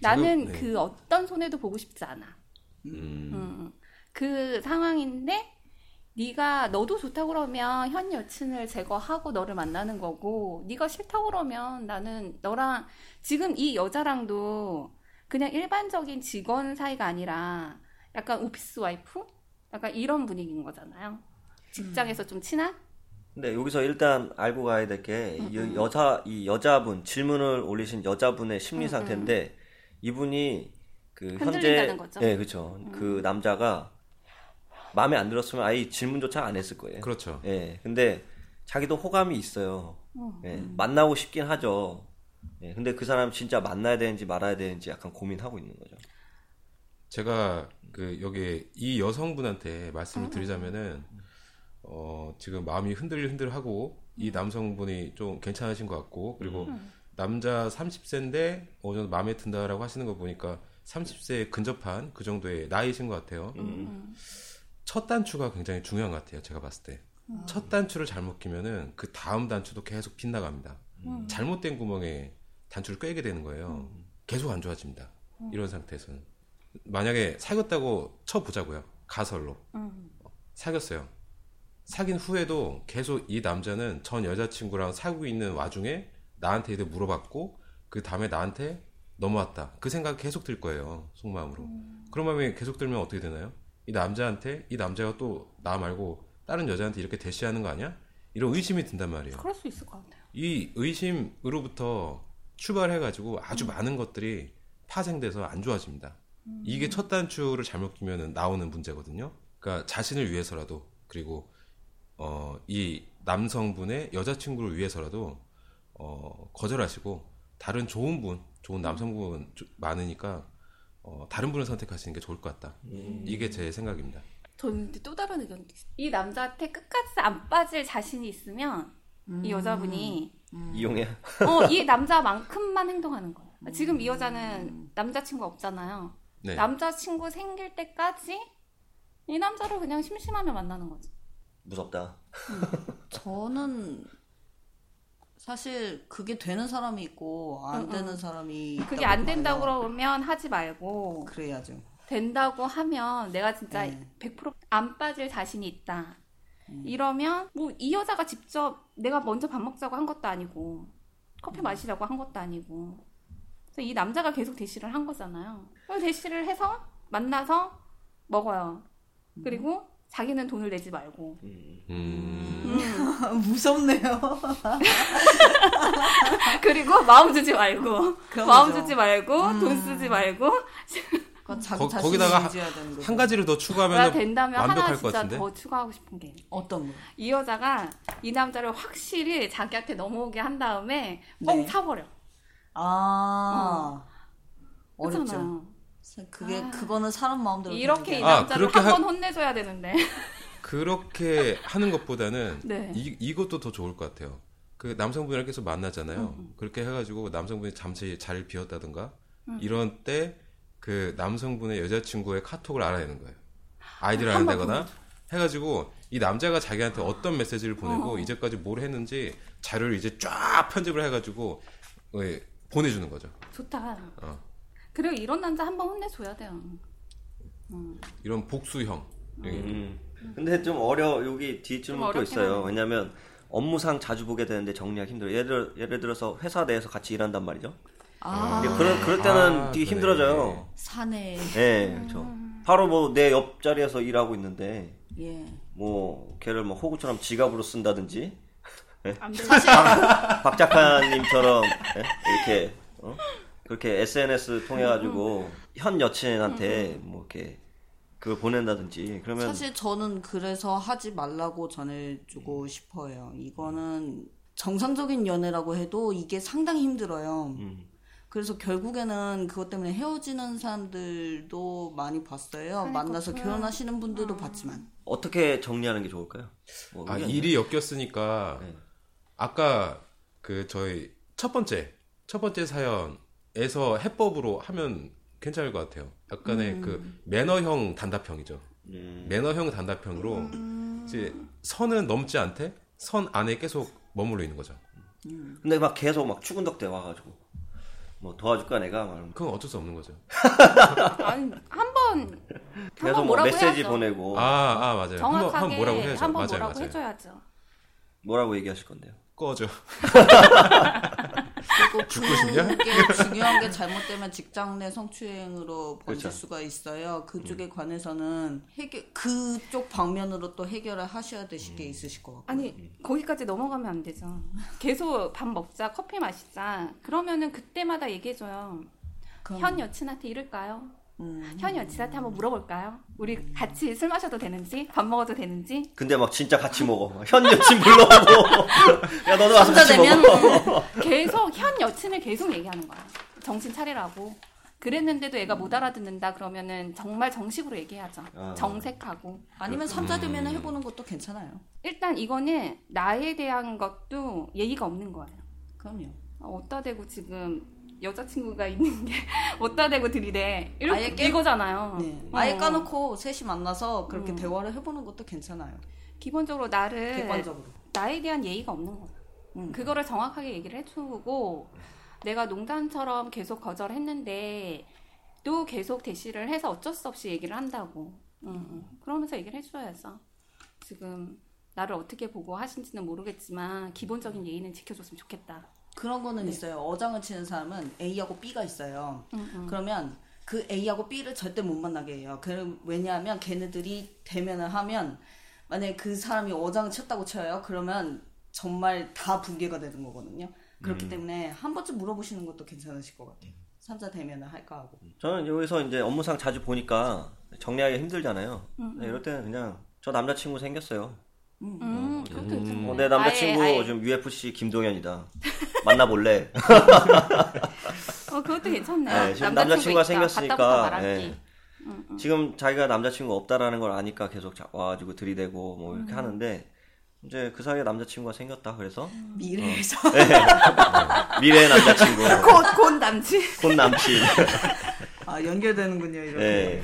나는 네. 그 어떤 손해도 보고 싶지 않아. 음. 음, 그 상황인데 네가 너도 좋다 그러면 현 여친을 제거하고 너를 만나는 거고 네가 싫다 그러면 나는 너랑 지금 이 여자랑도 그냥 일반적인 직원 사이가 아니라 약간 오피스 와이프 약간 이런 분위기인 거잖아요. 직장에서 좀 친한? 근데 여기서 일단 알고 가야 될 게 여자 이 여자분 질문을 올리신 여자분의 심리 상태인데 이분이 그 현재 거죠? 네, 그렇죠. 그 남자가 마음에 안 들었으면 아예 질문조차 안 했을 거예요. 그렇죠. 예. 근데 자기도 호감이 있어요. 음. 예. 만나고 싶긴 하죠. 예. 근데 그 사람 진짜 만나야 되는지 말아야 되는지 약간 고민하고 있는 거죠. 제가 그 여기 이 여성분한테 말씀을 드리자면은 어 지금 마음이 흔들흔들하고 이 남성분이 좀 괜찮으신 것 같고 그리고 남자 30세인데 어느 정도 마음에 든다라고 하시는 거 보니까 30세에 근접한 그 정도의 나이신 것 같아요. 첫 단추가 굉장히 중요한 것 같아요. 제가 봤을 때. 첫 단추를 잘못 끼면은 그 다음 단추도 계속 빗나갑니다. 잘못된 구멍에 단추를 꿰게 되는 거예요. 계속 안 좋아집니다. 이런 상태에서는. 만약에 사귀었다고 쳐보자고요. 가설로. 음. 사귀었어요. 사귄 후에도 계속 이 남자는 전 여자친구랑 사귀고 있는 와중에 나한테 이제 물어봤고 그 다음에 나한테 넘어왔다. 그 생각 계속 들 거예요. 속마음으로. 그런 마음이 계속 들면 어떻게 되나요? 이 남자한테 이 남자가 또 나 말고 다른 여자한테 이렇게 대시하는 거 아니야? 이런 의심이 든단 말이에요. 그럴 수 있을 것 같아요. 이 의심으로부터 출발해가지고 아주 많은 것들이 파생돼서 안 좋아집니다. 이게 첫 단추를 잘못 끼면 나오는 문제거든요. 그러니까 자신을 위해서라도 그리고 어, 이 남성분의 여자친구를 위해서라도 어, 거절하시고 다른 좋은 분, 좋은 남성분 조- 많으니까 어, 다른 분을 선택하시는 게 좋을 것 같다. 이게 제 생각입니다. 저는 또 다른 의견도 있어요. 이 남자한테 끝까지 안 빠질 자신이 있으면 이 여자분이 이용해. 어, 이 남자만큼만 행동하는 거예요. 지금 이 여자는 남자친구 없잖아요. 네. 남자친구 생길 때까지 이 남자를 그냥 심심하면 만나는 거지. 무섭다. 저는 사실 그게 되는 사람이 있고 안 응, 되는 사람이 그게 안 된다고. 그러면 하지 말고 그래야죠. 된다고 하면 내가 진짜 네. 100%안 빠질 자신이 있다. 이러면 뭐 이 여자가 직접 내가 먼저 밥 먹자고 한 것도 아니고 커피 마시자고 한 것도 아니고 그래서 이 남자가 계속 대시를 한 거잖아요. 그걸 대시를 해서 만나서 먹어요. 그리고 자기는 돈을 내지 말고 음, *laughs* 무섭네요. *laughs* 그리고 마음 주지 말고 그런 마음 거죠. 주지 말고 돈 쓰지 말고 거- *laughs* 거기다가. 한 가지를 더나 추가하면 된다면 완벽할 것 진짜 같은데. 더 추가하고 싶은 게 어떤 거? 이 여자가 이 남자를 확실히 자기한테 넘어오게 한 다음에 뻥 네. 차버려. 아 어렵죠. 그게 아. 그거는 사람 마음대로 이렇게 이 아, 남자를 그렇게 한번 하- 혼내줘야 되는데. *laughs* 그렇게 하는 것보다는 *laughs* 네. 이, 이것도 더 좋을 것 같아요. 그 남성분이랑 계속 만나잖아요. 그렇게 해가지고 남성분이 잠시 자리를 비웠다든가 이런 때 그 남성분의 여자친구의 카톡을 알아내는 거예요. 아이디를 한번 알아내거나 해가지고 이 남자가 자기한테 어떤 메시지를 보내고 이제까지 뭘 했는지 자료를 이제 쫙 편집을 해가지고 어, 예, 보내주는 거죠. 좋다. 어. 그리고 이런 남자 한번 혼내줘야 돼요. 이런 복수형 여기. 음. 근데 좀 어려 여기 좀 뒤쯤도 있어요. 하네. 왜냐면 업무상 자주 보게 되는데 정리하기 힘들어요. 예를 예를 들어서 회사 내에서 같이 일한단 말이죠. 아, 그럴 그럴 때는 아, 되게 그래. 힘들어져요. 사내. 네, 그렇죠. 바로 뭐 내 옆자리에서 일하고 있는데 예. 뭐 걔를 뭐 호구처럼 지갑으로 쓴다든지 안 돼. 박 작가님처럼 예? 이렇게 어? 그렇게 SNS 통해 가지고 현 여친한테 뭐 이렇게 그걸 보낸다든지 그러면 사실 저는 그래서 하지 말라고 전해주고 싶어요. 이거는 정상적인 연애라고 해도 이게 상당히 힘들어요. 음. 그래서 결국에는 그것 때문에 헤어지는 사람들도 많이 봤어요. 아니, 만나서 그렇구나. 결혼하시는 분들도 봤지만. 어떻게 정리하는 게 좋을까요? 뭐 아? 일이 엮였으니까 네. 아까 그 저희 첫 번째 첫 번째 사연 에서 해법으로 하면 괜찮을 것 같아요. 약간의 그 매너형 단답형이죠. 음. 매너형 단답형으로 이제 선은 넘지 않되 선 안에 계속 머물러 있는 거죠. 근데 막 계속 막 추근덕대 와가지고 뭐 도와줄까 내가 막 이러면 그건 어쩔 수 없는 거죠. *laughs* 아니 한번 계속 한번 뭐 메시지 해야죠. 보내고 아, 아 맞아요. 한번 정확하게 한번 뭐라고 해야죠. 한번 맞아요, 뭐라고 맞아요. 해줘야죠. 뭐라고 얘기하실 건데요? 꺼져. *laughs* 그리고 죽고 싶냐? 그게 중요한 게 잘못되면 직장 내 성추행으로 번질 그렇죠. 수가 있어요. 그쪽에 관해서는 해결 그쪽 방면으로 또 해결을 하셔야 되실 게 있으실 것 같고. 아니 거기까지 넘어가면 안 되죠. 계속 밥 먹자, 커피 마시자. 그러면은 그때마다 얘기해줘요. 그럼- 현 여친한테 이럴까요? 음. 현 여친한테 한번 물어볼까요? 우리 같이 술 마셔도 되는지, 밥 먹어도 되는지. 근데 막 진짜 같이 먹어. 현 여친 불러오고 *laughs* 야 너도 와서 같이 되면 먹어. *laughs* 계속 현 여친을 계속 얘기하는 거야. 정신 차리라고. 그랬는데도 애가 못 알아듣는다 그러면은 정말 정식으로 얘기하죠. 아. 정색하고. 아니면 삼자 되면 해보는 것도 괜찮아요. 일단 이거는 나에 대한 것도 예의가 없는 거예요. 그럼요. 어, 어디다 대고 지금 여자친구가 있는 게 *laughs* 어디다 대고 들이대 이렇게 아예 깨- 이거잖아요. 네. 아예 어. 까놓고 셋이 만나서 그렇게 음. 대화를 해보는 것도 괜찮아요. 기본적으로 나를 객관적으로. 나에 대한 예의가 없는 거야. 음. 그거를 정확하게 얘기를 해주고 내가 농담처럼 계속 거절했는데 또 계속 대시를 해서 어쩔 수 없이 얘기를 한다고. 음, 음. 그러면서 얘기를 해줘야죠. 지금 나를 어떻게 보고 하신지는 모르겠지만 기본적인 예의는 지켜줬으면 좋겠다. 그런 거는 있어요. 어장을 치는 사람은 A하고 B가 있어요. 음, 음. 그러면 그 A하고 B를 절대 못 만나게 해요. 그 왜냐하면 걔네들이 대면을 하면 만약에 그 사람이 어장을 쳤다고 쳐요. 그러면 정말 다 붕괴가 되는 거거든요. 그렇기 때문에 한 번쯤 물어보시는 것도 괜찮으실 것 같아요. 삼자 대면을 할까 하고. 저는 여기서 이제 업무상 자주 보니까 정리하기 힘들잖아요. 네, 이럴 때는 그냥 저 남자친구 생겼어요. 음, 그것도 괜찮네. 어, 내 남자친구 아예, 아예. 지금 UFC 김동현이다. 만나볼래? 어, 그것도 괜찮네. 네, 지금 남자친구가 있다. 생겼으니까, 왔다 말하기. 예. 지금 자기가 남자친구 없다라는 걸 아니까 계속 자- 와가지고 들이대고 뭐 이렇게 하는데 이제 그 사이에 남자친구가 생겼다 그래서 미래에서 미래의 남자친구, *laughs* 곧, 곧 남친. 곧 남친. 아 연결되는군요. 이렇게. 네,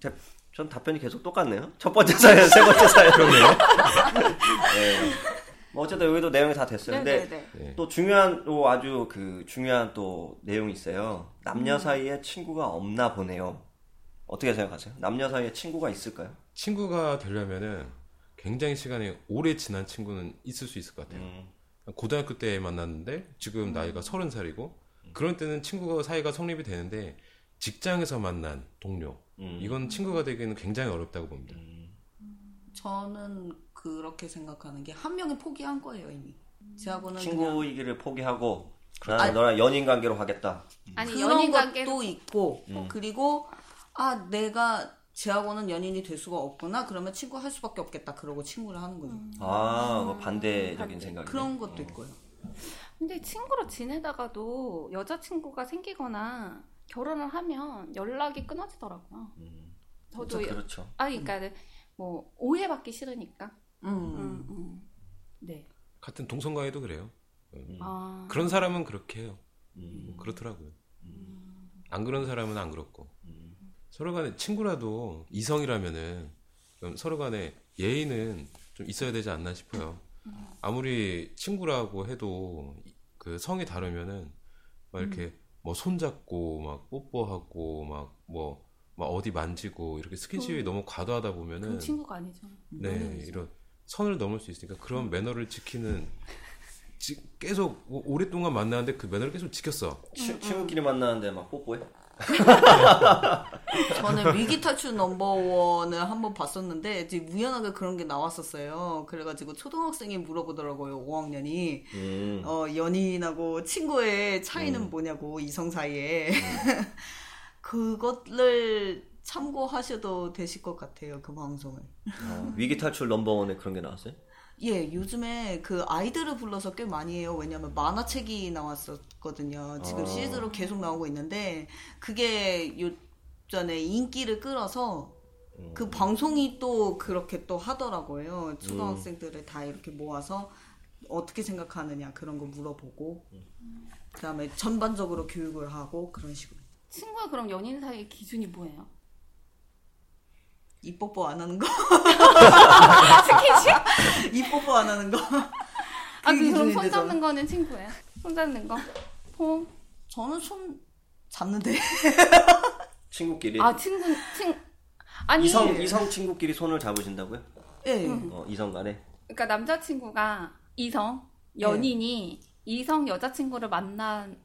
제- 전 답변이 계속 똑같네요. 첫 번째 사연, 세 번째 사연. 그러네요. 네. 뭐 어쨌든 여기도 내용이 다 됐어요. 근데 네네네. 또 중요한 또 아주 그 중요한 또 내용이 있어요. 남녀 사이에 친구가 없나 보네요. 어떻게 생각하세요? 남녀 사이에 친구가 있을까요? 친구가 되려면은 굉장히 시간이 오래 지난 친구는 있을 수 있을 것 같아요. 음, 고등학교 때 만났는데 지금 나이가 서른 살이고 그런 때는 친구가 사이가 성립이 되는데 직장에서 만난 동료 음. 이건 친구가 되기는 굉장히 어렵다고 봅니다. 저는 그렇게 생각하는 게 한 명이 포기한 거예요 이미. 제하고는 친구이기를 포기하고 나는 아니. 너랑 연인 관계로 하겠다. 아니, 그런 연인 것도 관계로 있고 음. 그리고 아 내가 쟤하고는 연인이 될 수가 없구나 그러면 친구 할 수밖에 없겠다 그러고 친구를 하는 거죠. 아, 뭐 반대적인 생각이. 그런 것도 있고요. 근데 친구로 지내다가도 여자친구가 생기거나 결혼을 하면 연락이 끊어지더라고요. 저도 여- 그렇죠. 아니 그러니까 뭐 오해받기 싫으니까. 음. 음, 음. 네. 같은 동성간에도 그래요. 아. 그런 사람은 그렇게 해요. 음. 뭐 그렇더라고요. 안 그런 사람은 안 그렇고 서로 간에 친구라도 이성이라면은 그럼 서로 간에 예의는 좀 있어야 되지 않나 싶어요. 아무리 친구라고 해도 그 성이 다르면은 막 이렇게 뭐 손잡고 막 뽀뽀하고 막뭐 막 어디 만지고 이렇게 스킨십이 너무 과도하다 보면은 친구가 아니죠. 네 이런 선을 넘을 수 있으니까 그런 매너를 지키는 지- 계속 오- 오랫동안 만나는데 그 매너를 계속 지켰어. 치- 친구끼리 만나는데 막 뽀뽀해? *laughs* 저는 위기 탈출 넘버원을 한번 봤었는데 이제 우연하게 그런 게 나왔었어요. 그래가지고 초등학생이 물어보더라고요. 5학년이 음. 어, 연인하고 친구의 차이는 뭐냐고 이성 사이에 *laughs* 그것을 참고하셔도 되실 것 같아요. 그 방송을. 어, 위기 탈출 넘버원에 그런 게 나왔어요? 예, 요즘에 그 아이들을 불러서 꽤 많이 해요. 왜냐면 만화책이 나왔었거든요. 지금 아. 시리즈로 계속 나오고 있는데 그게 요전에 인기를 끌어서 그 방송이 또 그렇게 또 하더라고요. 초등학생들을 다 이렇게 모아서 어떻게 생각하느냐 그런 거 물어보고 그다음에 전반적으로 교육을 하고 그런 식으로 친구와 그럼 연인 사이의 기준이 뭐예요? 입뽀뽀 안 하는 거, *laughs* 스킨십? 입뽀뽀 안 하는 거. 아, 그, 그럼 손 잡는. 거는 친구예요? 손 잡는 거? 폼? 저는 손 잡는데. *laughs* 친구끼리 아, 친구, 친, 아니. 이성 이성 친구끼리 손을 잡으신다고요? 예. 어, 이성 간에 그러니까 남자친구가 이성, 연인이 이성 여자친구를 만난,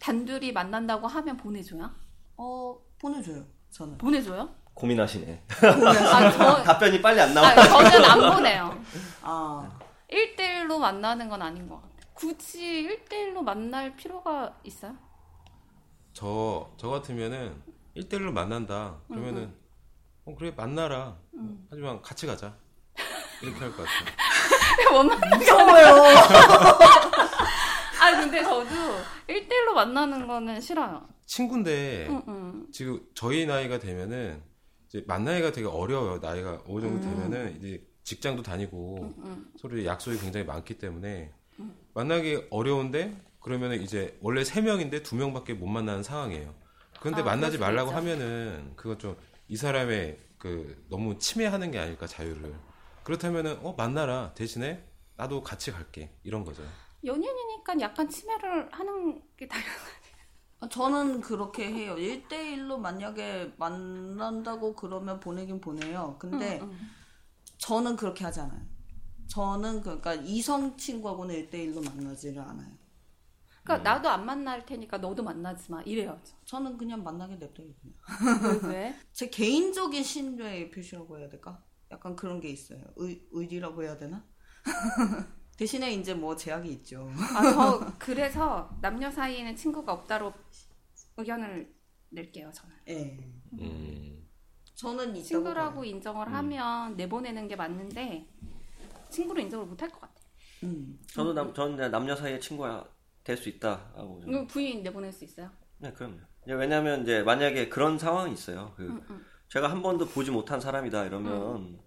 단둘이 만난다고 하면 보내줘요? 어 보내줘요. 저는. 보내줘요? 고민하시네. 아, 저, *laughs* 답변이 빨리 안 나와. 아, 저는 안 *laughs* 보내요. 아 1대1로 만나는 건 아닌 것 같아요. 굳이 1대1로 만날 필요가 있어요? 저, 저 같으면은 1대1로 만난다. 그러면은, 어, 그래, 만나라. 하지만 같이 가자. 이렇게 할 것 같아요. *laughs* 뭔 말- 무서워요. 아, 근데 저도 1대1로 만나는 거는 싫어요. 친구인데, 응, 응. 지금 저희 나이가 되면은, 이제 만나기가 되게 어려워요. 나이가 어느 정도 음. 되면은, 이제 직장도 다니고, 응. 서로 약속이 굉장히 많기 때문에, 만나기 어려운데, 그러면은 이제 원래 3명인데 2명밖에 못 만나는 상황이에요. 그런데 아, 만나지 말라고. 하면은, 그건 좀, 이 사람의 그, 너무 침해하는 게 아닐까, 자유를. 그렇다면은, 어, 만나라. 대신에, 나도 같이 갈게. 이런 거죠. 연인이니까 약간 치매를 하는 게 당연. 저는 그렇게 해요. 1대1로 만약에 만난다고 그러면 보내긴 보내요. 근데 응, 응. 저는 그렇게 하지 않아요. 저는 그러니까 이성 친구하고는 1대1로 만나지를 않아요. 그러니까 나도 안 만날 테니까 너도 만나지 마. 이래야죠. 저는 그냥 만나게 냅둬요. 그냥. 왜? *laughs* 왜? 제 개인적인 신뢰의 표시라고 해야 될까? 약간 그런 게 있어요. 의, 의리라고 해야 되나? *laughs* 대신에 이제 뭐 제약이 있죠. 아, 저 그래서 남녀 사이에는 친구가 없다로 의견을 낼게요, 저는. 예. 음. 저는 친구라고 봐요. 인정을 하면 내보내는 게 맞는데 친구로 인정을 못 할 것 같아. 음. 저도 남, 저는 남녀 사이의 친구가 될 수 있다라고. 저는. 이거 부인 내보낼 수 있어요? 네, 그럼요. 왜냐면 이제 만약에 그런 상황이 있어요. 그 응, 응. 제가 한 번도 보지 못한 사람이다 이러면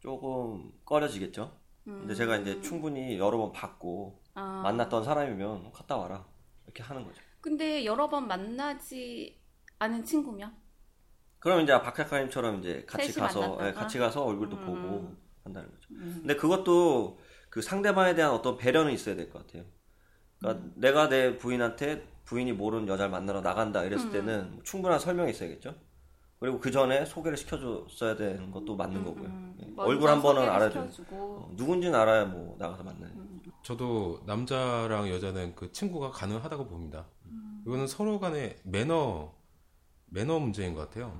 조금 꺼려지겠죠. 근데 제가 이제 충분히 여러 번 봤고 아. 만났던 사람이면 갔다 와라 이렇게 하는 거죠. 근데 여러 번 만나지 않은 친구면? 그러면 이제 박 작가님처럼 이제 같이 가서? 예, 같이 가서 얼굴도 음. 보고 한다는 거죠. 근데 그것도 그 상대방에 대한 어떤 배려는 있어야 될 것 같아요. 그러니까 음. 내가 내 부인한테 부인이 모르는 여자를 만나러 나간다 이랬을 음. 때는 충분한 설명이 있어야겠죠. 그리고 그 전에 소개를 시켜줬어야 되는 것도 맞는 거고요. 예. 음, 먼저 얼굴 한 번은 알아줘. 어, 누군지는 알아야 뭐 나가서 만나요. 저도 남자랑 여자는 그 친구가 가능하다고 봅니다. 이거는 서로 간의 매너 매너 문제인 것 같아요.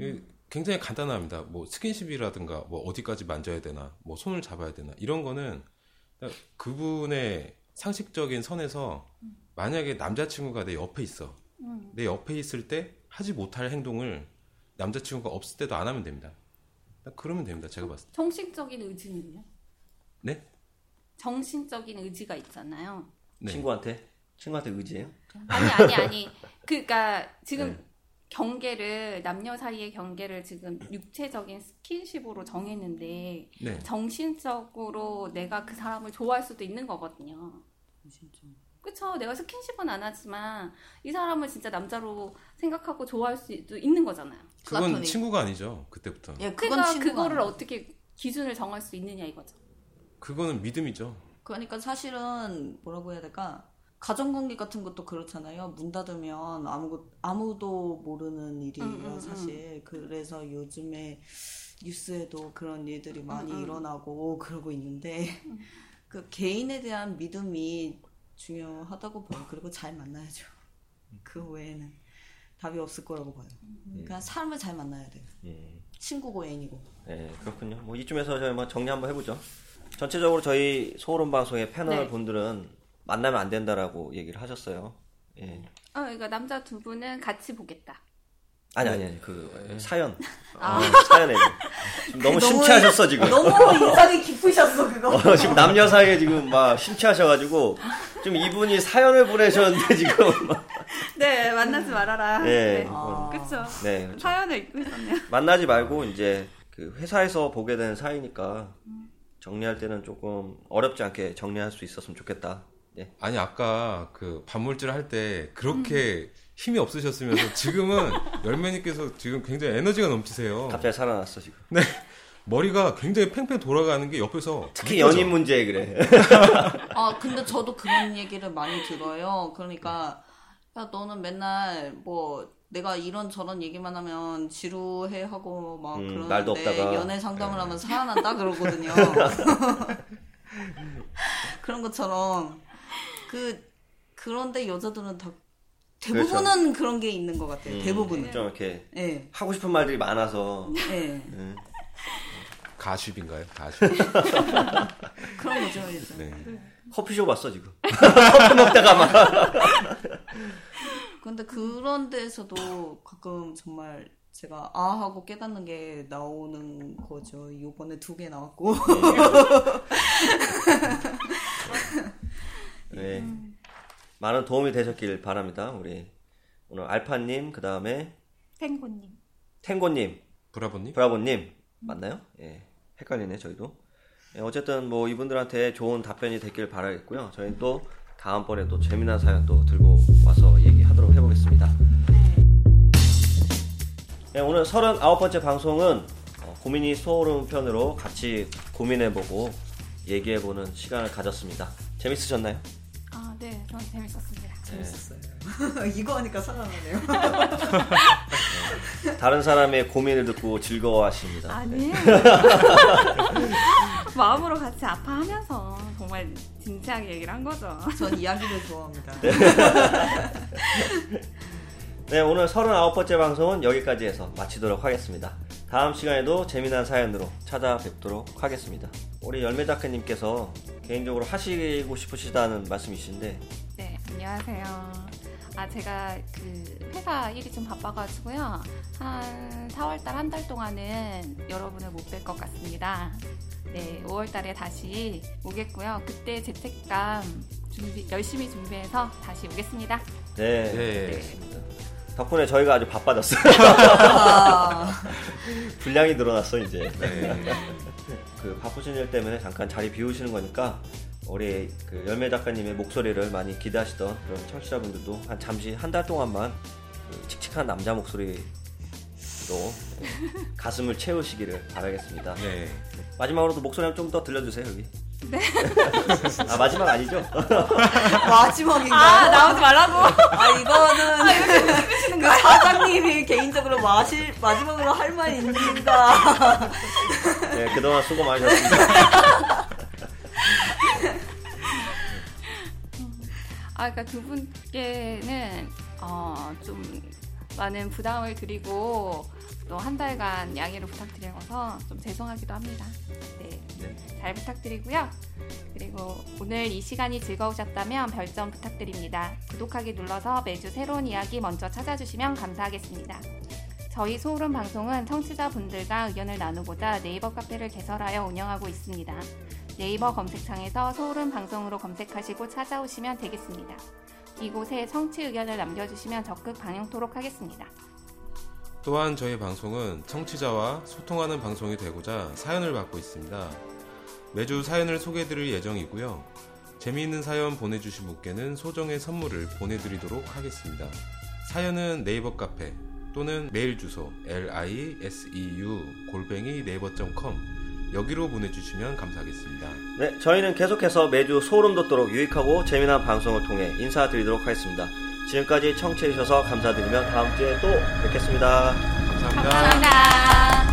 이 굉장히 간단합니다. 뭐 스킨십이라든가 뭐 어디까지 만져야 되나, 뭐 손을 잡아야 되나 이런 거는 그분의 상식적인 선에서 만약에 남자친구가 내 옆에 있어, 내 옆에 있을 때 하지 못할 행동을 남자친구가 없을 때도 안 하면 됩니다. 그러면 됩니다. 제가 봤을 때. 정신적인 의지는요? 네? 정신적인 의지가 있잖아요. 네. 친구한테 친구한테 의지해요? 아니 아니 아니. 그러니까 지금 네. 경계를 남녀 사이의 경계를 지금 육체적인 스킨십으로 정했는데 네. 정신적으로 내가 그 사람을 좋아할 수도 있는 거거든요. 진짜. 그쵸? 내가 스킨십은 안 하지만 이 사람을 진짜 남자로 생각하고 좋아할 수도 있는 거잖아요. 그건 플라토닉. 친구가 아니죠. 그때부터. 예, 그건 그러니까 친구가 그거를 아니에요. 어떻게 기준을 정할 수 있느냐 이거죠. 그거는 믿음이죠. 그러니까 사실은 뭐라고 해야 될까? 가정관계 같은 것도 그렇잖아요. 문 닫으면 아무 아무도 모르는 일이에요, 음, 음, 사실. 그래서 요즘에 뉴스에도 그런 일들이 많이 음, 음. 일어나고 그러고 있는데 *laughs* 그 개인에 대한 믿음이 중요하다고 봐요. 그리고 잘 만나야죠. 그 외에는 답이 없을 거라고 봐요. 그냥 사람을 잘 만나야 돼요. 예. 친구고 애인이고. 네, 그렇군요. 뭐 이쯤에서 저희 뭐 정리 한번 해보죠. 전체적으로 저희 소름 방송의 패널 네. 분들은 만나면 안 된다라고 얘기를 하셨어요. 예. 어, 그러니까 남자 두 분은 같이 보겠다. 아니 아니 아니 그 사연 아. 어, 사연에 지금 너무 심취하셨어 지금. 너무 인상이 깊으셨어 그거. 어, 지금 남녀 사이에 지금 막 심취하셔가지고 지금 이분이 사연을 보내셨는데 지금 막, 네, 만나지 말아라. 네. 아. 그쵸. 네 그렇죠. 사연을 읽고 있었네요. 만나지 말고 이제 그 회사에서 보게 되는 사이니까 정리할 때는 조금 어렵지 않게 정리할 수 있었으면 좋겠다. 예. 아니 아까 그 반물질 할 때 그렇게 힘이 없으셨으면서 지금은 *laughs* 열매님께서 지금 굉장히 에너지가 넘치세요. 갑자기 살아났어 지금. 머리가 굉장히 팽팽 돌아가는 게 옆에서 특히 느껴져. 연인 문제 그래. *laughs* 아 근데 저도 그런 얘기를 많이 들어요. 그러니까 야 너는 맨날 뭐 내가 이런 저런 얘기만 하면 지루해 하고 막 음, 그러는데 날도 없다가. 연애 상담을 하면 살아난다 그러거든요. *laughs* 그런 것처럼 그 그런데 여자들은 다 대부분은 그런 게 있는 것 같아요. 음, 대부분은. 좀 이렇게 예. 하고 싶은 말들이 많아서 예. 음, 가십인가요? 가십. 그런 거죠. 네. 커피숍 왔어 지금. *laughs* 커피 먹다가 막. *laughs* 근데 그런 데서도 가끔 정말 제가 아 하고 깨닫는 게 나오는 거죠. 요번에 두 개 나왔고. 네. *laughs* 많은 도움이 되셨길 바랍니다. 우리 오늘 알파님 그 다음에 펭고님. 탱고님, 브라보님? 브라보님 맞나요? 예, 헷갈리네 저희도. 예, 어쨌든 뭐 이분들한테 좋은 답변이 됐길 바라겠고요. 저희는 또 다음번에 또 재미난 사연 또 들고 와서 얘기하도록 해보겠습니다. 네, 오늘 39번째 방송은 어, 고민이 소름 편으로 같이 고민해보고 얘기해보는 시간을 가졌습니다. 재밌으셨나요? 아, 네, 전 재밌었습니다. 재밌었어요. *laughs* 이거 하니까 살아나네요. *laughs* 다른 사람의 고민을 듣고 즐거워하십니다. 아니에요. *laughs* 마음으로 같이 아파하면서 정말 진지하게 얘기를 한 거죠. 전 이야기를 좋아합니다. 네, 오늘 39번째 방송은 여기까지 해서 마치도록 하겠습니다. 다음 시간에도 재미난 사연으로 찾아뵙도록 하겠습니다. 우리 열매다크님께서 개인적으로 하시고 싶으시다는 말씀이신데, 네, 안녕하세요. 아, 제가 그 회사 일이 좀 바빠가지고요. 한 4월달 한 달 동안은 여러분을 못 뵐 것 같습니다. 네, 5월달에 다시 오겠고요. 그때 재택감 준비, 열심히 준비해서 다시 오겠습니다. 네. 네. 알겠습니다. 덕분에 저희가 아주 바빠졌어요. 아, *laughs* 분량이 늘어났어, 이제. 네. 그 바쁘신 일 때문에 잠깐 자리 비우시는 거니까 우리 그 열매 작가님의 목소리를 많이 기대하시던 그런 청취자분들도 한 잠시 한 달 동안만 그 칙칙한 남자 목소리로 가슴을 채우시기를 바라겠습니다. 네. 마지막으로도 목소리 좀더 들려주세요 여기. 네. *laughs* 아 마지막 아니죠? *laughs* 마지막인가요? 아, 나오지 말라고! *laughs* 아, 이거는 그 사장님이 개인적으로 마실, 마지막으로 할말 있는가. 네 그동안 수고 많으셨습니다. 아, 그러니까 두 분께는 어, 좀 많은 부담을 드리고 또 한 달간 양해를 부탁드려서 좀 죄송하기도 합니다. 네, 잘 부탁드리고요. 그리고 오늘 이 시간이 즐거우셨다면 별점 부탁드립니다. 구독하기 눌러서 매주 새로운 이야기 먼저 찾아주시면 감사하겠습니다. 저희 소울음 방송은 청취자분들과 의견을 나누고자 네이버 카페를 개설하여 운영하고 있습니다. 네이버 검색창에서 소울음 방송으로 검색하시고 찾아오시면 되겠습니다. 이곳에 청취 의견을 남겨주시면 적극 반영토록 하겠습니다. 또한 저희 방송은 청취자와 소통하는 방송이 되고자 사연을 받고 있습니다. 매주 사연을 소개해드릴 예정이고요. 재미있는 사연 보내주신 분께는 소정의 선물을 보내드리도록 하겠습니다. 사연은 네이버 카페 또는 메일 주소 liseu 골뱅이 네이버.com 여기로 보내주시면 감사하겠습니다. 네, 저희는 계속해서 매주 소름 돋도록 유익하고 재미난 방송을 통해 인사드리도록 하겠습니다. 지금까지 청취해주셔서 감사드리며 다음 주에 또 뵙겠습니다. 감사합니다. 감사합니다.